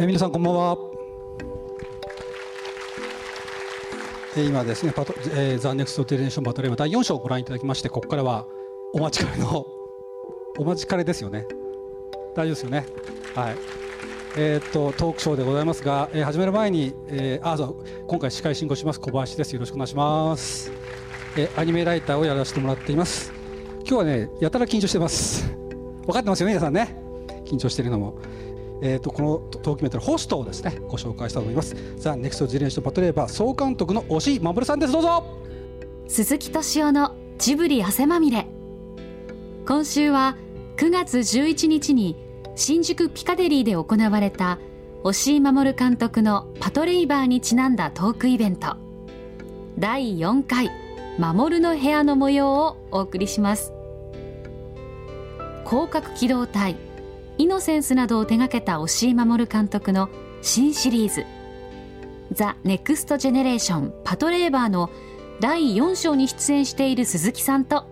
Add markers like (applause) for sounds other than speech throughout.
え皆さんこんばんは。え今ですね、パト、えー、ザネクストジェネレーションパトレイバー第4章をご覧いただきまして、ここからはお待ちかねのお待ちかねですよね。大丈夫ですよね。はい。えーっとトークショーでございますが、えー始める前に、えーあそう今回司会進行します小林です。よろしくお願いします。えーアニメライターをやらせてもらっています。今日はね、やたら緊張してます。分かってますよね、皆さんね。緊張してるのも。えー、とこのトークイベントのホストをですねご紹介したいと思います。ザ・ネクスト・ジェネレーション・パトレイバー総監督の押井守さんです。どうぞ鈴木敏夫のジブリ汗まみれ今週は9月11日に新宿ピカデリーで行われた押井守監督のパトレイバーにちなんだトークイベント第4回「守の部屋」の模様をお送りします広角機動隊イノセンスなどを手掛けた押井守監督の新シリーズザ・ネクスト・ジェネレーションパトレーバーの第4章に出演している鈴木さんと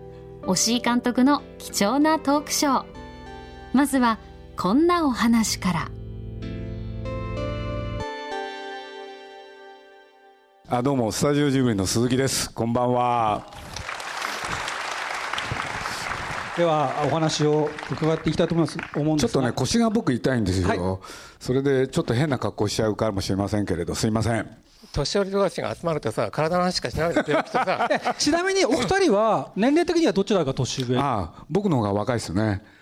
押井監督の貴重なトークショー。まずはこんなお話から。あどうもスタジオジブリの鈴木です。こんばんは。ではお話を伺っていきたいと思います。思うんちょっとね腰が僕痛いんですよ、はい。それでちょっと変な格好しちゃうかもしれませんけれど。すいません。年寄り同士が集まるとさ体の話しかしない (laughs) ちなみにお二人は年齢的にはどちらが年上？ああ僕の方が若いですね。(laughs)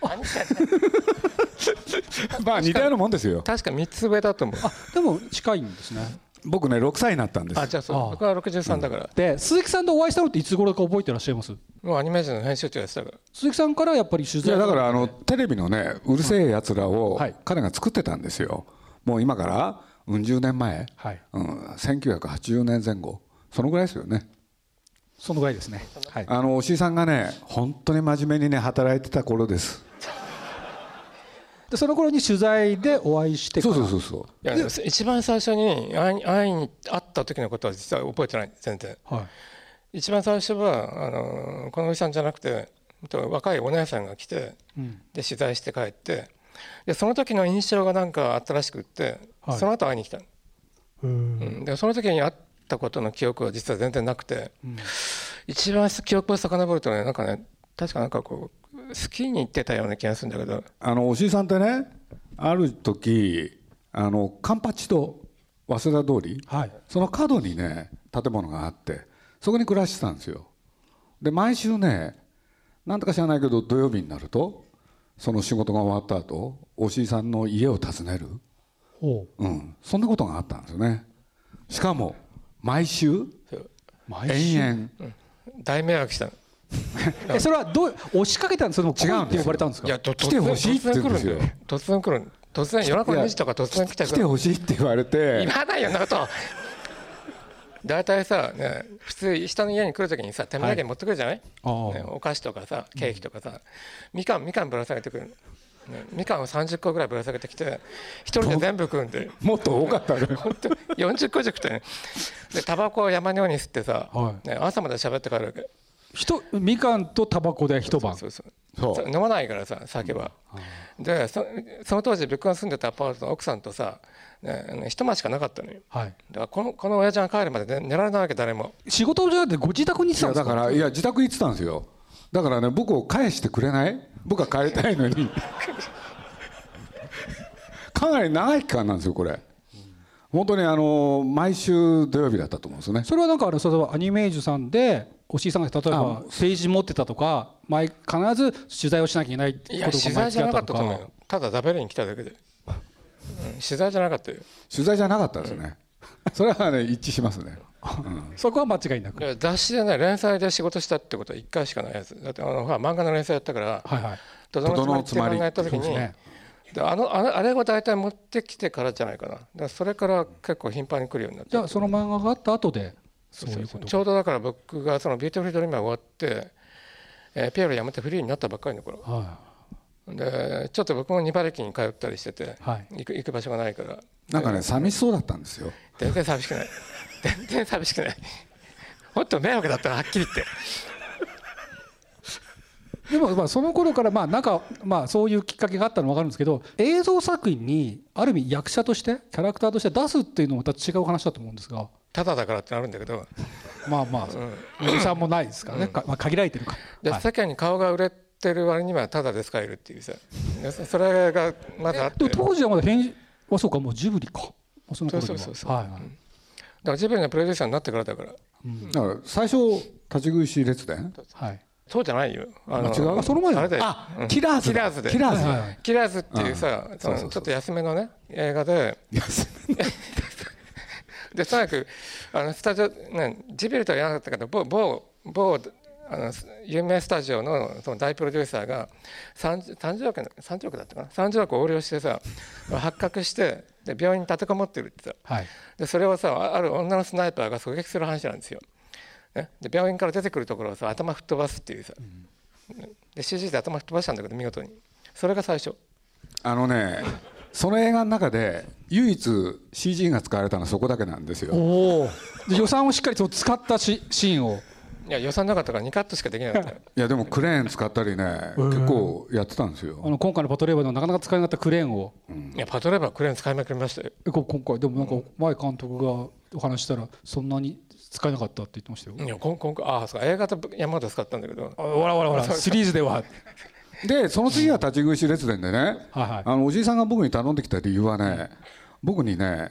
まあ似たようなもんですよ。確か3つ上だと思う。あでも近いんですね僕ね6歳になったんです。あじゃあそうあ僕は63だから、で鈴木さんとお会いしたのっていつ頃か覚えてらっしゃいます？もうアニメーションの編集長やってたから。鈴木さんからやっぱり取いや材だからあのテレビのねうるせえやつらをはい。彼が作ってたんですよ。もう今からうん十年前、はい。うん、1980年前後。そのぐらいですよね。そのぐらいですね。はい。あの押井さんがね本当に真面目にね働いてた頃ですでその頃に取材でお会いしてかそうらそうそうそう。いや一番最初に会いに会いに会った時のことは実は覚えてない全然。はい。一番最初はあのこのおじさんじゃなくて若いお姉さんが来てうん。で取材して帰って。でその時の印象がなんかあったらしくって、はい。その後会いに来たの、うんうん、でその時に会ったことの記憶は実は全然なくて、一番記憶を遡るとねなんかね確かなんかこうスキーに行ってたような気がするんだけど。あの押井さんってねある時あのカンパチと早稲田通りはい。その角にね建物があってそこに暮らしてたんですよ。で毎週ねなんとか知らないけど土曜日になるとその仕事が終わった後押井さんの家を訪ねる、ほう。うん、そんなことがあったんですよね。しかも毎週毎週？延々。大迷惑したの (laughs) えそれはどう押しかけたんですか？それとも来いって呼ばれたんですか？いやと来てほしいって言うんですよ。突然来るんだよ。突然来る突然夜中の2時とか突然来て来てほしいって言われて。言わないよなこと。大体さ、ね、普通人の家に来るときにさ手土産持ってくるじゃない、ああね、お菓子とかさケーキとかさ、みかんみかんぶら下げてくるの、ね、みかんを30個ぐらいぶら下げてきて一人で全部食うんで。もっと多かったね本当40個熟ってねでタバコを山のように吸ってさ、はい。ね、朝まで喋って帰るわけひとみかんとタバコで一晩。そうそうそう。そう。飲まないからさ酒は、でそその当時僕が住んでたアパートの奥さんとさ、ね、一間しかなかったのよ。はい。だからこのこの親父が帰るまで、ね、寝られないわけ誰も。仕事じゃなくてご自宅に行っていやたんですか？だからいや自宅行ってたんですよ。だからね僕を返してくれない？僕は帰りたいのに。(laughs) かなり長い期間なんですよこれ。本当にあの毎週土曜日だったと思うんですよね。それはなんかあの例えばアニメージュさんで押井さんが例えばページ持ってたとか毎必ず取材をしなきゃいけないこと取材じゃなかったと思うよ。ただ食べるに来ただけで、うん取材じゃなかったよ。取材じゃなかったですね。それはね一致しますね。そこは間違いなく。雑誌でね連載で仕事したってことは1回しかないやつ。だってあのほら漫画の連載やったからはいはい「とどのつまり」っていう漫画やった時に、あのあれあれを大体持ってきてからじゃないかな。だからそれから結構頻繁に来るようになってじゃあその漫画があった後でそういうこと。ちょうどだから僕がそのビートフリードリームが終わって、えーピエロ辞めてフリーになったばっかりの頃。はでちょっと僕も茨城に通ったりしてて、はい。行く行く場所がないから。なんかね寂しそうだったんですよ。全然寂しくない。全然寂しくない。もっと迷惑だったらはっきり言って。でもまあその頃からまあなんかまあそういうきっかけがあったの分かるんですけど映像作品にある意味役者としてキャラクターとして出すっていうのもまた違う話だと思うんですがただだからってなるんだけど。まあまあおじさんもないですからね、かまあ、限られてるか。で、はい。世間に顔が売れてる割にはただで使えるっていうさ。でそそれがまだあって。当時はまだ編集あそうかもうジブリか。そのそうそうそうそう。はいはい。だからジブリのプロデューサーになってからだから。だから最初立ち食いし列伝？はい。そうじゃないよ。あ違う？あその前だ。あれだよ。あうんキラーズだ。キラーズでキラーズだはいはいキラーズっていうさ、そのちょっと安めのね映画ででとにかくあのスタジオ、ね、ジブリとは言わなかったけど某某某あの有名スタジオのその大プロデューサーが 30, 30億30億だったかな？30億横領してさ発覚してで病院に立てこもってるってさ。はい。でそれをさある女のスナイパーが狙撃する話なんですよ。ね、で病院から出てくるところをさ頭吹っ飛ばすっていうさ、で CG で頭吹っ飛ばしたんだけど見事に。それが最初。あのねその映画の中で唯一 CG が使われたのはそこだけなんですよ。おお予算をしっかりと使ったしシーンを。いや予算なかったから2カットしかできなかったよ。(laughs) いやでもクレーン使ったりね結構やってたんですあよの今回のパトレーバーでもなかなか使えなかったクレーンを。いやパトレーバークレーン使いまくりましたよ。今回でもなんか前監督がお話ししたらそんなに使えなかったって言ってましたよ。いやこんこんああそうか映画と山形使ったんだけど。あほらほらほら (laughs) シリーズではでその次は立ち食いし列伝でねはいはい。あのおじいさんが僕に頼んできた理由はね僕にね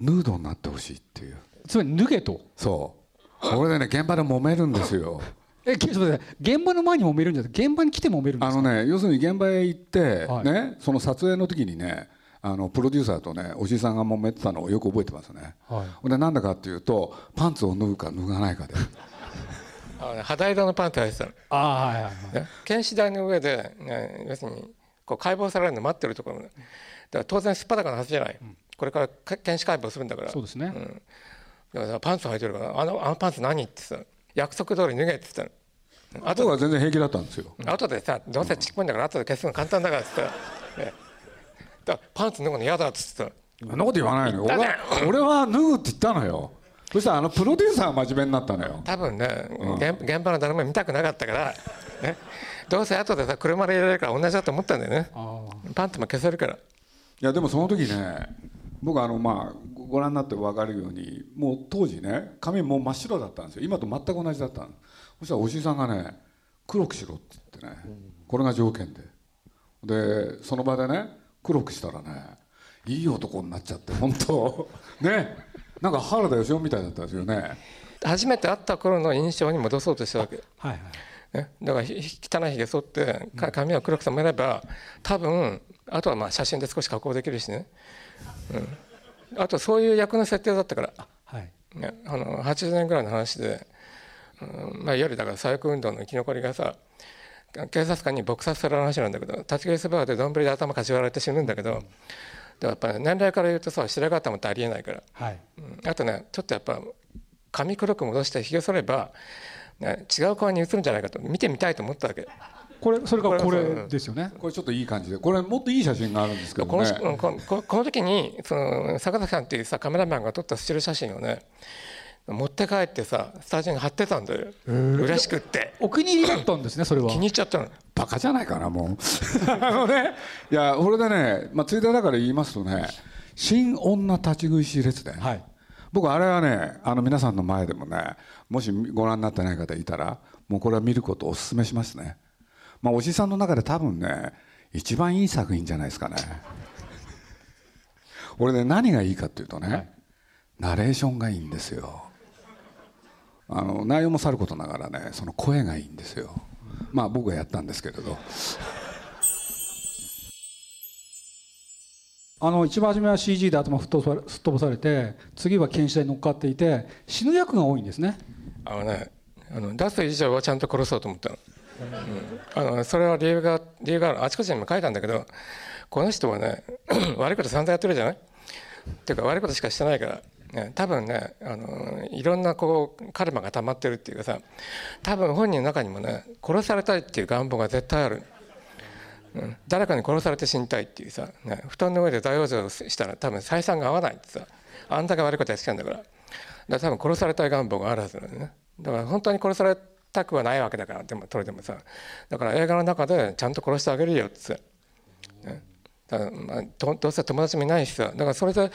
ヌードになってほしいっていう。つまり脱げと。そう。これでね現場で揉めるんですよ。(laughs) えちょっと待って現場の前に揉めるんじゃなくて現場に来て揉めるんですか？あのね要するに現場へ行って、はい。ねその撮影の時にねあのプロデューサーとねおじいさんが揉めてたのをよく覚えてますね、はい。でなんだかっていうとパンツを脱ぐか脱がないかであの肌色のパンツ履いてたの。ああはいはいはい。ね。検視台の上で、ね、要するにこう解剖されるの待ってるところね。だから当然すっぱだかなはずじゃない、これからか検視解剖するんだから。そうですね、だからパンツ履いてるからあのあのパンツ何ってさ約束通り脱げって言ったの。あ僕は全然平気だったんですよ。後でさどうせちっこいんだから後で消すの簡単だからってさ、ね、だからパンツ脱ぐの嫌だっつってそんなこと言わないのよ。俺は俺は脱ぐって言ったのよそしたらあのプロデューサーは真面目になったのよ。多分ね、現現場の誰も見たくなかったから、(laughs) ね、どうせ後でさ車で入れられるから同じだと思ったんだよね。あパンツも消せるから。いやでもその時ね僕あのまあごご覧になって分かるようにもう当時ね髪もう真っ白だったんですよ。今と全く同じだったの。そしたらおじいさんがね黒くしろって言ってねこれが条件で。でその場でね黒くしたらねいい男になっちゃって本当。(laughs) ねなんか原田芳雄みたいだったんですよね。初めて会った頃の印象に戻そうとしたわけ、はいはい。ね、だからひ汚いひげ剃ってか髪を黒く染めれば多分あとはまあ写真で少し加工できるしね、うん、あとそういう役の設定だったから。はい。ね、あの80年ぐらいの話で、うん。まあ、いわゆるだから左翼運動の生き残りがさ警察官に撲殺される話なんだけど立ち食いそばで丼で頭かち割られて死ぬんだけど、でもやっぱり年齢から言うとさ白髪頭ってありえないから、はい。うん。あとねちょっとやっぱ髪黒く戻してひげ剃れば、ね、違う顔に映るんじゃないかと。見てみたいと思ったわけ。これそれがここれれですよね。これちょっといい感じで。これもっといい写真があるんですけどこの,、ねうんこここの時にその坂崎さんっていうさカメラマンが撮ったスチール写真をね持って帰ってさスタジオに貼ってたんだよ。嬉しくって。お気に入りだったんですねそれは。気に入っちゃったの。バカじゃないかなもう。(laughs) あのね。いやこれでね、まあ、ついでだから言いますとね「新女立ち食いし列伝」はい。僕あれはねあの皆さんの前でもねもしご覧になってない方いたらもうこれは見ることをお勧めしますね。まあおじさんの中で多分ね一番いい作品じゃないですかね。(laughs) 俺ね何がいいかっていうとね、ナレーションがいいんですよあの内容もさることながらねその声がいいんですよ。まあ僕がやったんですけれど。(laughs) あの一番初めは CG で頭吹っ飛ばすっ飛ばされて次は検視台に乗っかっていて死ぬ役が多いんですね。あのねあの出す以上はちゃんと殺そうと思ったの,、うん、あのそれは理由が理由がある。あちこちにも書いたんだけどこの人はね (clears throat) 悪いこと散々やってるじゃない？っていうか悪いことしかしてないから、ね、多分ねあのいろんなこうカルマが溜まってるっていうかさ多分本人の中にもね殺されたいっていう願望が絶対ある。うん、誰かに殺されて死にたいっていうさ、ね、布団の上で大往生したら多分採算が合わないってさあんだけ悪いことやってきたんだから。だから多分殺されたい願望があるはずなんだね。だから本当に殺されたくはないわけだからでもそれでもさ。だから映画の中でちゃんと殺してあげるよって、ね、だまあどどうせ友達もいないしさ。だからそれで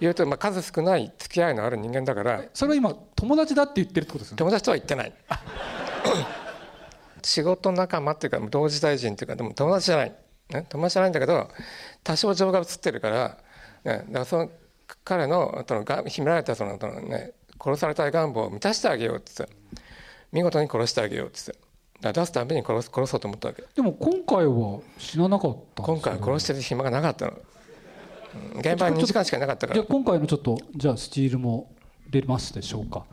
言うと、まあ、数少ない付き合いのある人間だから。それは今友達だって言ってるってことですよね。友達とは言ってない。(laughs) 仕事仲間っていうか同時代人っていうかでも友達じゃない、ね、友達じゃないんだけど多少情が映ってるから、ね、だからその彼のそのが秘められたそのその、ね、殺されたい願望を満たしてあげようって言って見事に殺してあげようって言ってだ出すたびに殺す殺そうと思ったわけ。でも今回は死ななかった今回は殺してる暇がなかったの、うん。現場に2時間しかいなかったから。じゃあ今回のちょっとじゃあスチールも出ますでしょうか。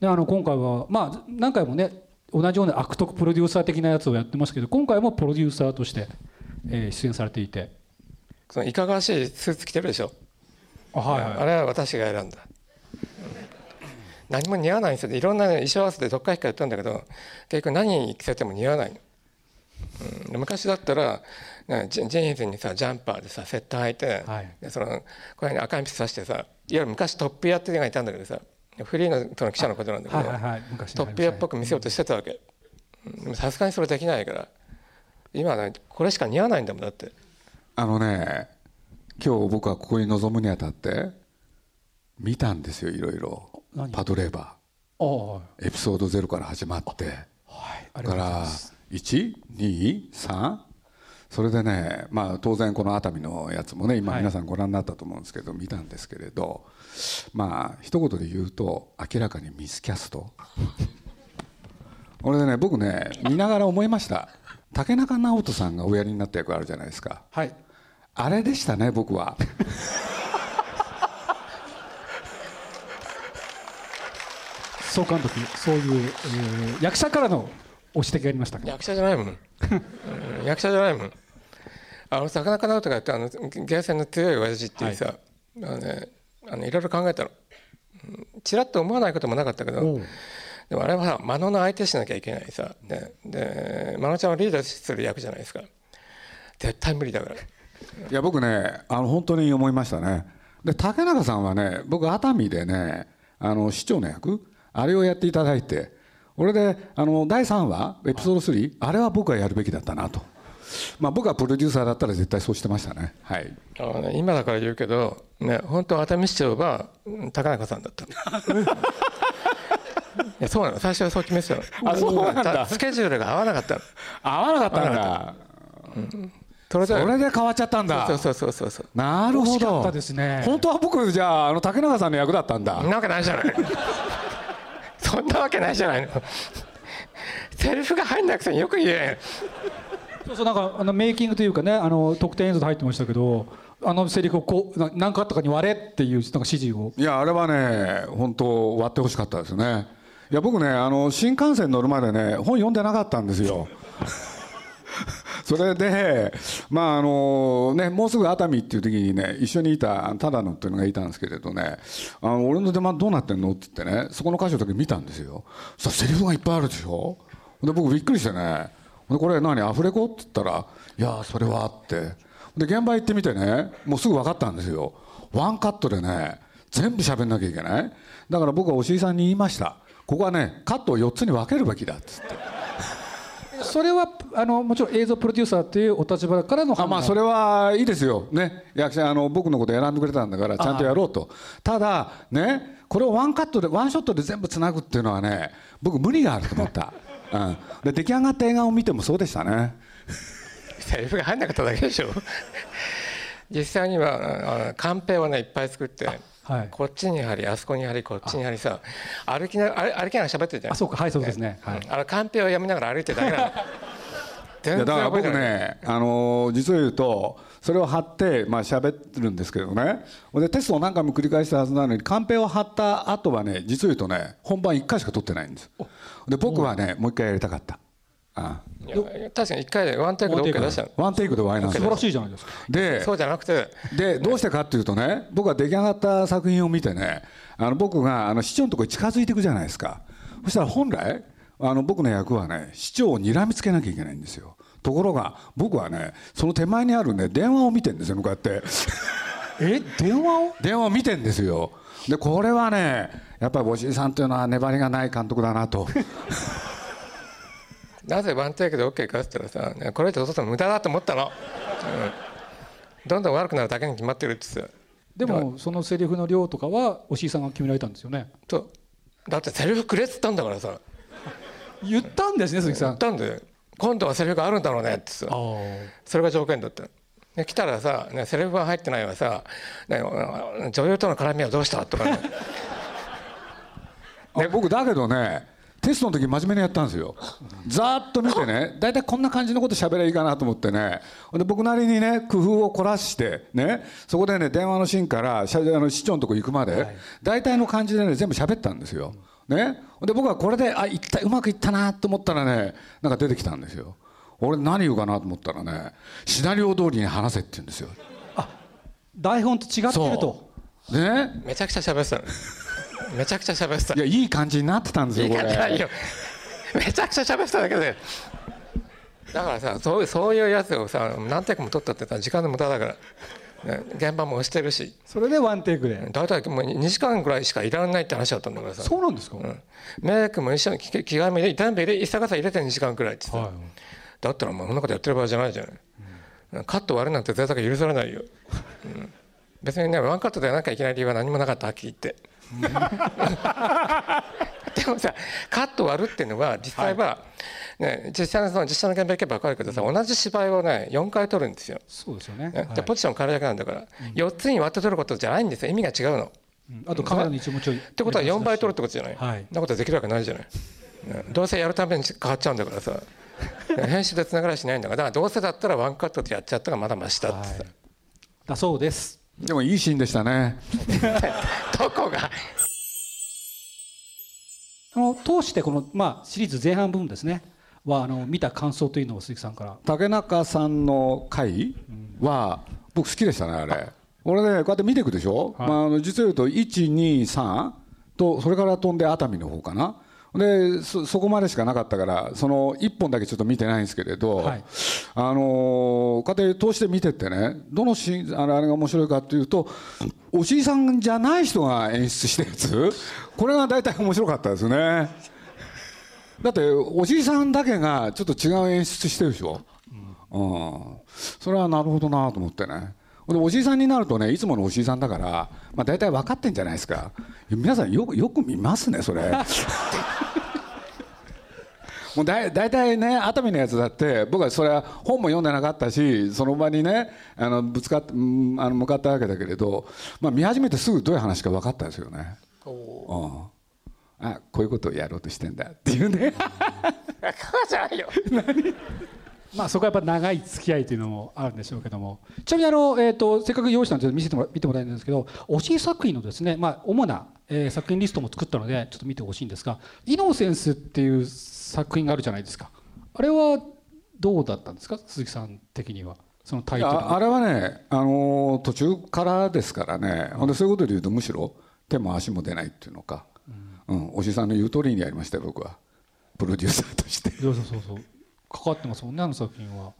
であの今回はまあ何回もね同じような悪徳プロデューサー的なやつをやってますけど今回もプロデューサーとして、えー出演されていて。そのいかがわしいスーツ着てるでしょ。あはい。あれは私が選んだ何も似合わないんですよ。いろんな、ね、衣装合わせてどっか引っかやったんだけど結局何着せても似合わないの、うん。で昔だったら、ね、ジジーンズにさジャンパーでさセット履いて、はい。でそのこれに赤いピスさしてさいわゆる昔トップ屋っていうのがいたんだけどさフリーのその記者のことなんだけど、はいはいはい。昔トップ屋っぽく見せようとしてたわけ。さすがにそれできないから今はねこれしか似合わないんだもんだって。あのね今日僕はここに臨むにあたって見たんですよいろいろ。何？パトレーバー。エピソードゼロから始まって。はい。からます。123それでねまあ当然この熱海のやつもね今はい。皆さんご覧になったと思うんですけど見たんですけれどまあ一言で言うと明らかにミスキャスト。(laughs) 俺でね僕ね見ながら思いました。竹中直人さんがおやりになった役あるじゃないですか。はい。あれでしたね僕は総監督そういう、えー役者からのご指摘がありましたか？役者じゃないもん、う (laughs) ん役者じゃないもん。あの魚かなとかってあのゲーセンの強い親父っていうさ、あのねあのいろいろ考えたの。うんちらっと思わないこともなかったけどでもあれはさ真野の相手しなきゃいけないさ。でで真野ちゃんをリーダーする役じゃないですか。絶対無理だから。いや僕ねあの本当に思いましたね。で竹中さんはね僕熱海でねあの市長の役あれをやっていただいて俺であの第3話エピソード3あれは僕がやるべきだったなと。まあ僕がプロデューサーだったら絶対そうしてましたね。はい。あのね、今だから言うけど、ね、本当は熱海市長はうん高中さんだったの。(laughs) いやそうなの。最初はそう決めてたの。あそうなんだ。スケジュールが合わなかったの。合わなかったんだ。それでそれで変わっちゃったんだ。そうそうそうそうそうなるほ惜しかっどたですね。本当は僕じゃああの竹中さんの役だったんだ。なわけないじゃないそんなわけないじゃない。のセリフが入んなくてよく言え。そうそうなんかあのメイキングというかねあの特典映像で入ってましたけどあのセリフをこうな何かあったかに割れっていうなんか指示を。いやあれはね本当割ってほしかったですね。いや僕ねあの新幹線乗るまでね本読んでなかったんですよそれでまああのねもうすぐ熱海っていう時にね一緒にいたただのっていうのがいたんですけれどねあの俺の出番どうなってんのって言ってねそこの箇所だけ見たんですよ。そしたらセリフがいっぱいあるでしょ。で僕びっくりしてねこれ何アフレコって言ったら「いやそれは」って。で現場行ってみてねもうすぐ分かったんですよ。ワンカットでね全部喋んなきゃいけない。だから僕は押井さんに言いました。ここはねカットを4つに分けるべきだっつって。それはあのもちろん映像プロデューサーというお立場からの判断あまあそれはいいですよ、ね、役者あの僕のこと選んでくれたんだからちゃんとやろうと。ただねこれをワンカットでワンショットで全部つなぐっていうのはね僕無理があると思った、うん、で出来上がった映画を見てもそうでしたね。セリフが入んなかっただけでしょ。実際にはカンペをねいっぱい作って、はい。こっちに貼りあそこに貼りこっちに貼りさ歩きな歩歩きながら喋ってるじゃん。あそうか。はいそうですね。はい。うんあのカンペを読みながら歩いてるだけなの。い (laughs) 全然やだから僕ね、あの実を言うとそれを貼ってまあ喋ってるんですけどね。でテストを何回も繰り返したはずなのにカンペを貼った後はね実を言うとね本番1回しか撮ってないんです。で僕はねもう1回やりたかったあいや確かに一回でワンテイクで OK 出したの。ワンテイクで終わりなんですよ。素晴らしいじゃないですか。でそうじゃなくて。でどうしてかっていうとね僕は出来上がった作品を見てねあの僕があの市長のところに近づいていくじゃないですか。そしたら本来あの僕の役はね市長を睨みつけなきゃいけないんですよ。ところが僕はねその手前にあるね電話を見てるんですよこうやって。(laughs) え？電話を？電話を見てんですよ。でこれはねやっぱり押井さんというのは粘りがない監督だなと (laughs) なぜワンテイクで OK かって言ったらさねこれ以上どうしても無駄だと思ったの、うん、どんどん悪くなるだけに決まってるってさでもそのセリフの量とかはおしいさんが決められたんですよね。とだってセリフくれっつったんだからさ。言ったんですね鈴木さん。言ったんで今度はセリフがあるんだろうねってさ。それが条件だったで来たらさ、ね、セリフが入ってないわさ、ね、女優との絡みはどうしたとか、ね、あ僕だけどねテストの時真面目にやったんですよ。ざーっと見てね大体こんな感じのこと喋ればいいかなと思ってね。で僕なりにね工夫を凝らしてねそこでね電話のシーンからしゃあの市長のとこ行くまで、大体の感じでね全部喋ったんですよ。ね。で僕はこれであいったうまくいったなと思ったらねなんか出てきたんですよ。俺何言うかなと思ったらねシナリオ通りに話せって言うんですよ。台本と違ってると。でね。めちゃくちゃ喋ってたのめちゃくちゃ喋ってた。いやいい感じになってたんですよこれ。めちゃくちゃ喋ってただけで。だからさそうそういうやつをさ何テイクも撮ったってさ時間の無駄だから、ね、現場も押してるし。それでワンテイクで。大体もう2時間ぐらいしかいらないって話だったんだからさ。そうなんですか、うん。メイクも一緒に着着替えも入れ全部入れ一坂さん入れて2時間くらいってさ、はい。だったらもうそんなことやってる場合じゃない。じゃない、カット割るなんて贅沢許されないよ、うん。別にねワンカットでなきゃいけない理由は何もなかったはっきり言って (laughs) でもさカット割るっていうのは実際は、ね、実際のその実際の現場行けば分かるけどさ、同じ芝居をね4回撮るんですよ、そうですよね、でポジション変えるだけなんだから、4つに割って撮ることじゃないんですよ。意味が違うの。うん。あとカメラの位置もちょいっってことは4倍取るってことじゃない、はい。なことできるわけないじゃない、ね。どうせやるために変わっちゃうんだからさ。ね (laughs) 編集でつながりはしないんだからだからどうせだったらワンカットでやっちゃったらまだマシだってさ、だそうですでもいいシーンでしたね。(laughs) どこが？あの通してこの、まあ、シリーズ前半部分ですね。はあの見た感想というのを鈴木さんから。竹中さんの回は僕好きでしたねあれ。俺ねこうやって見ていくでしょ、はい。まあ、あの実を言うと123とそれから飛んで熱海の方かなでそそこまでしかなかったからその1本だけちょっと見てないんですけれど、はい。あのーこうやって通して見てってねどのシーンあれあれが面白いかっていうとおしいさんじゃない人が演出してるやつ？これが大体面白かったですね。だっておじいさんだけがちょっと違う演出してるでしょ、うん、それはなるほどなと思ってね。でおじいさんになるとねいつものおじいさんだから、まあ、大体分かってんじゃないですか。皆さんよくよく見ますねそれ (laughs) もうだい大体ね熱海のやつだって僕はそれは本も読んでなかったしその場にねあのぶつかっうんあの向かったわけだけれど、まあ、見始めてすぐどういう話か分かったですよね。う。ん。あこういうことをやろうとしてんだっていうね。そうじゃないよ。(laughs) まあ、そこはやっぱ長い付き合いというのもあるんでしょうけども。ちなみにあの、えー、とせっかく用意したので見せてもら見てもらいたいんですけど推し作品のですね、まあ、主な、えー作品リストも作ったのでちょっと見てほしいんですが「イノセンス」っていう作品があるじゃないですか。あれはどうだったんですか？鈴木さん的には。そのタイトル。ああれはね、あのー途中からですからね、ほんでそういうことで言うとむしろ手も足も出ないっていうのか、うん。おじさんの言う通りにやりましたよ僕は。プロデューサーとして。そうそうそうそう。かかってますもんねあの作品は。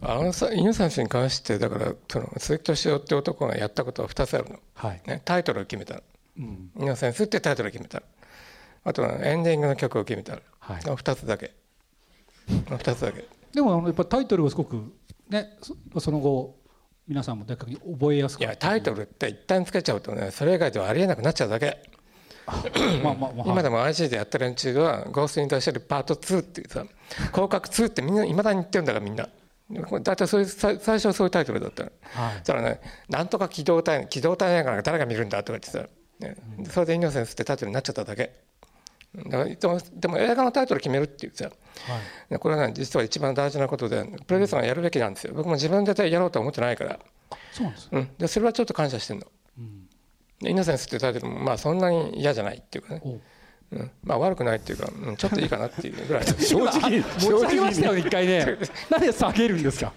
あのさ犬さんに関してだからその鈴木敏夫って男がやったことは2つあるの、はい、ね、タイトルを決めたの。うん「イノセンス」ってタイトルを決めたの。あとはエンディングの曲を決めたの、はい。2つだけ。2つだけ。でもあのやっぱタイトルがすごくねそその後皆さんも覚えやすくいやタイトルって一旦つけちゃうとねそれ以外ではありえなくなっちゃうだけ。まあまあまあ今でも IG でやった連中は「ゴースト・インターシェルパート2」っていうさ「広角2」ってみんないまだに言ってるんだからみんな。大体そういうさ最初はそういうタイトルだったの。はい。そしたらね「なんとか機動隊機動隊やから誰が見るんだ」とか言ってさ、ね、それで「イノセンス」ってタイトルになっちゃっただけだからでもでも映画のタイトル決めるっていうさはい。これはね実は一番大事なことでプロデューサーがやるべきなんですよ。僕も自分でやろうとは思ってないから、そうなんですうん、でそれはちょっと感謝してるの。でイノセンスっていうタイトルもまあそんなに嫌じゃないっていうかね、おう。ん、まあ悪くないっていうか、うん、ちょっといいかなっていうぐらい。(laughs) 正直持ち上げましたよね一回ね。(laughs) なんで下げるんですか？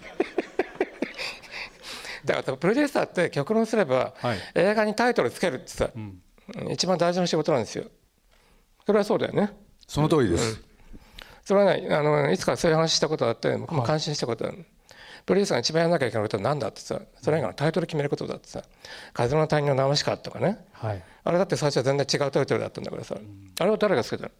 だからプロデューサーって極論すれば、はい。映画にタイトルつけるってさ、ん。うん一番大事な仕事なんですよそれはそうだよね。その通りです、それはねあのいつかそういう話したことがあって僕も感心したことある、プロデューサーが一番やらなきゃいけないことは何だってさそれ以外のタイトル決めることだってさ「風の谷のナウシカ」とかね。はい。あれだって最初は全然違うタイトルだったんだからさ、あれは誰がつけたの？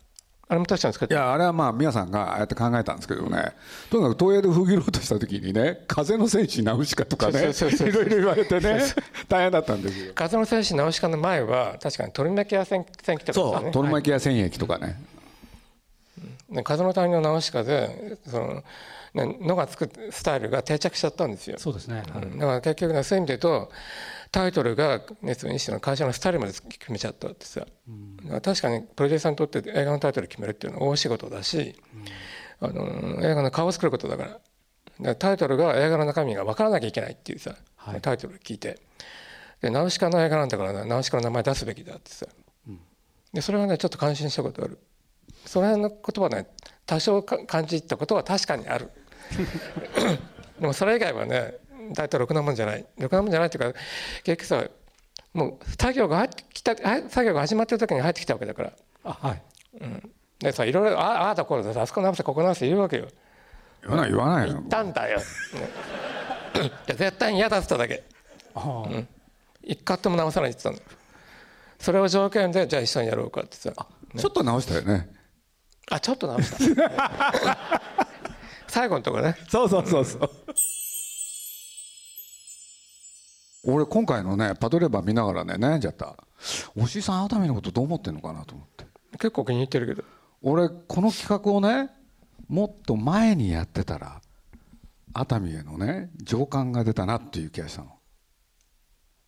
あれも確かに使っていやあれはまあ皆さんがああやって考えたんですけどね。とにかく東映で封切ろうとした時にね風の戦士ナウシカとかねそうそうそういろいろ言われてね大変だったんですよ。風の戦士ナウシカの前は確かにトルメキア戦戦記とかそう。さねトルマキア戦役とかね。ね風の谷のナウシカでその、ね、のがつくスタイルが定着しちゃったんですよ。そうですね、うん。だから結局ねそういう意味で言うとタイトルが熱弁士の会社のスタイルまで決めちゃったってさ、だから確かにプロデューサーにとって映画のタイトル決めるっていうのは大仕事だし、あの映画の顔を作ることだから。だからタイトルが映画の中身が分からなきゃいけないっていうさ、はい。タイトル聞いて。でナウシカの映画なんだからなナウシカの名前出すべきだってさ、でそれはねちょっと感心したことある。その辺の言葉ね多少か感じたことは確かにある。(laughs) でもそれ以外はね大体ろくなもんじゃない。ろくなもんじゃないっていうか結局さもう作業が入ってきたはい作業が始まってる時に入ってきたわけだから。あはい。でさいろいろあああだこうださあそこ直せここ直せ言うわけよ。言わない言わないよ。言ったんだよ、ねいや絶対に嫌だっただけ。ああ。一カットも直さないって言ってたの。それを条件でじゃあ一緒にやろうかってさちょっと直したよね。あちょっと直した。(laughs) 最後のとこね。そうそうそうそう俺今回のねパトレーバー見ながらね悩んじゃった。押井さん熱海のことどう思ってんのかなと思って。結構気に入ってるけど。俺この企画をねもっと前にやってたら熱海へのね情感が出たなっていう気がしたの。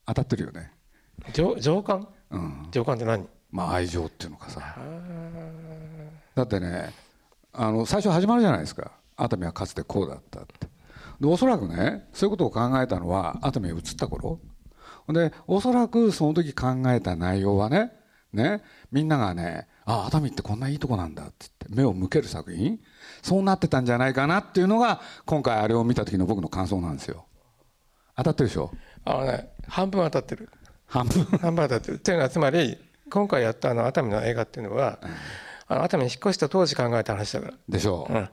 当たってるよね。上上官？うん。上官って何？まあ愛情っていうのかさ。だってねあの最初始まるじゃないですか。熱海はかつてこうだったってでおそらくねそういうことを考えたのは熱海へ移った頃。でおそらくその時考えた内容はねねみんながねあ熱海ってこんないいとこなんだって言って目を向ける作品。そうなってたんじゃないかなっていうのが今回あれを見た時の僕の感想なんですよ。当たってるでしょ？あのね半分当たってる。半分？半分当たってる。っていうのはつまり今回やったあの熱海の映画っていうのは、あの熱海に引っ越した当時考えた話だから。でしょう、うん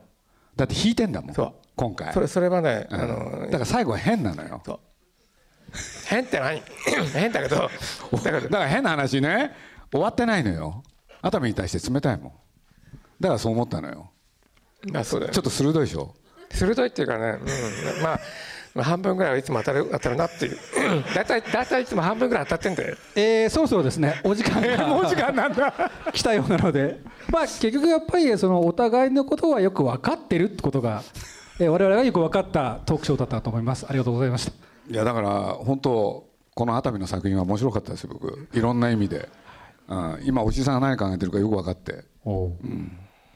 だって弾いてんだもんそう。今回。それそれはね、うん。あのだから最後は変なのよ。そう。変って何？(laughs) 変だけど。だから変な話ね。終わってないのよ。熱海に対して冷たいもん。だからそう思ったのよ。まあそうだよちょっと鋭いでしょ。鋭いっていうかね、うん、まあまあ半分ぐらいはいつも当たる当たるなっていう。(laughs) 大体大体いつも半分ぐらい当たってんだよ。えーそろそろですね。お時間が、(laughs) もう時間なんだ。来たようなので、まあ、結局やっぱりそのお互いのことはよく分かってるってことが、えー我々がよく分かったトークショーだったと思います。ありがとうございました。いやだから本当この熱海の作品は面白かったですよ僕。いろんな意味で、うん、今おじさんが何考えてるかよく分かって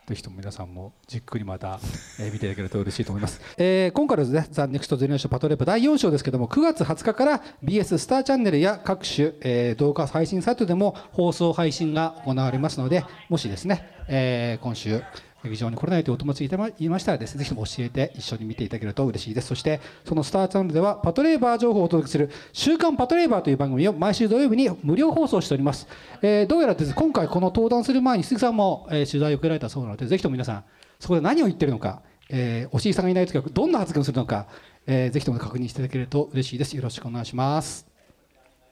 ぜひとも皆さんもじっくりまた、えー見ていただけると嬉しいと思います、えー今回のですね「ザ・ネクスト・ゼネレーション・パトレープ」第4章ですけども9月20日から BS スターチャンネルや各種、えー動画配信サイトでも放送配信が行われますのでもしですね、えー今週劇場に来れないというお友達がいましたらですねぜひとも教えて一緒に見ていただけると嬉しいです。そしてそのスターチャンネルではパトレーバー情報をお届けする「週刊パトレーバー」という番組を毎週土曜日に無料放送しております、えーどうやらですね今回この登壇する前に鈴木さんも、えー取材を受けられたそうなのでぜひとも皆さんそこで何を言ってるのか、えー、おしいさんがいない時はどんな発言をするのか、えーぜひとも確認していただけると嬉しいです。よろしくお願いします。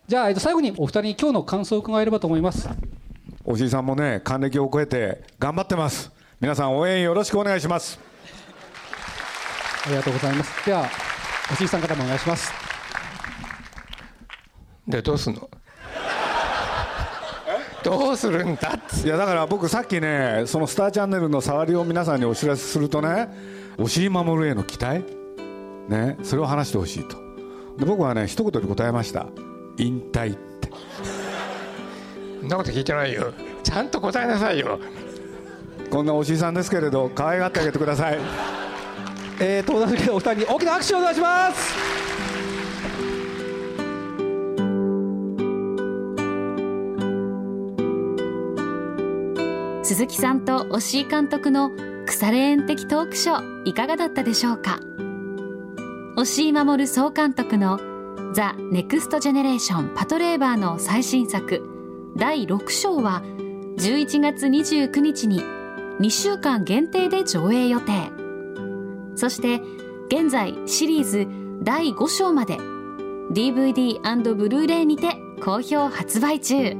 じゃあ、えーと最後にお二人に今日の感想を伺えればと思います。おじいさんもね還暦を超えて頑張ってます。皆さん応援よろしくお願いします。ありがとうございます。ではおしいさんからもお願いします。でどうすんの？どうするんだって。いやだから僕さっきねそのスターチャンネルの触りを皆さんにお知らせするとね押井守への期待？ね？それを話してほしいと。で僕はね一言で答えました。引退って。そんなこと聞いてないよ。ちゃんと答えなさいよこんな押井さんですけれど可愛がってあげてください。えー、登壇するお二人に大きな拍手をお願いします。鈴木さんと押井監督の腐れ縁的トークショーいかがだったでしょうか？押井守総監督の「ザ・ネクスト・ジェネレーション・パトレイバー」の最新作第6章は11月29日に2週間限定で上映予定そして現在シリーズ第5章まで DVD& ブルーレイにて好評発売中。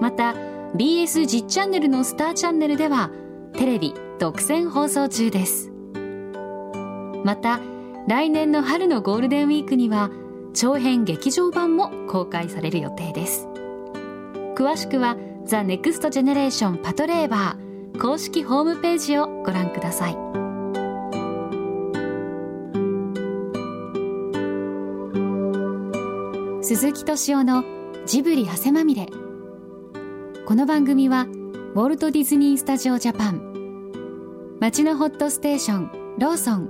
また BS10 チャンネルのスターチャンネルではテレビ独占放送中です。また来年の春のゴールデンウィークには長編劇場版も公開される予定です。詳しくは「 THE NEXT GENERATION パトレイバー」公式ホームページをご覧ください。鈴木敏夫のジブリ汗まみれ。この番組はウォルト・ディズニー・スタジオ・ジャパン。町のホットステーションローソン。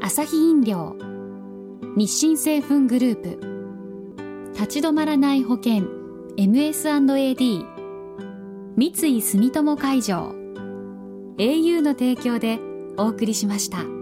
アサヒ飲料。日清製粉グループ。立ち止まらない保険 MS&AD 三井住友海上 au の提供でお送りしました。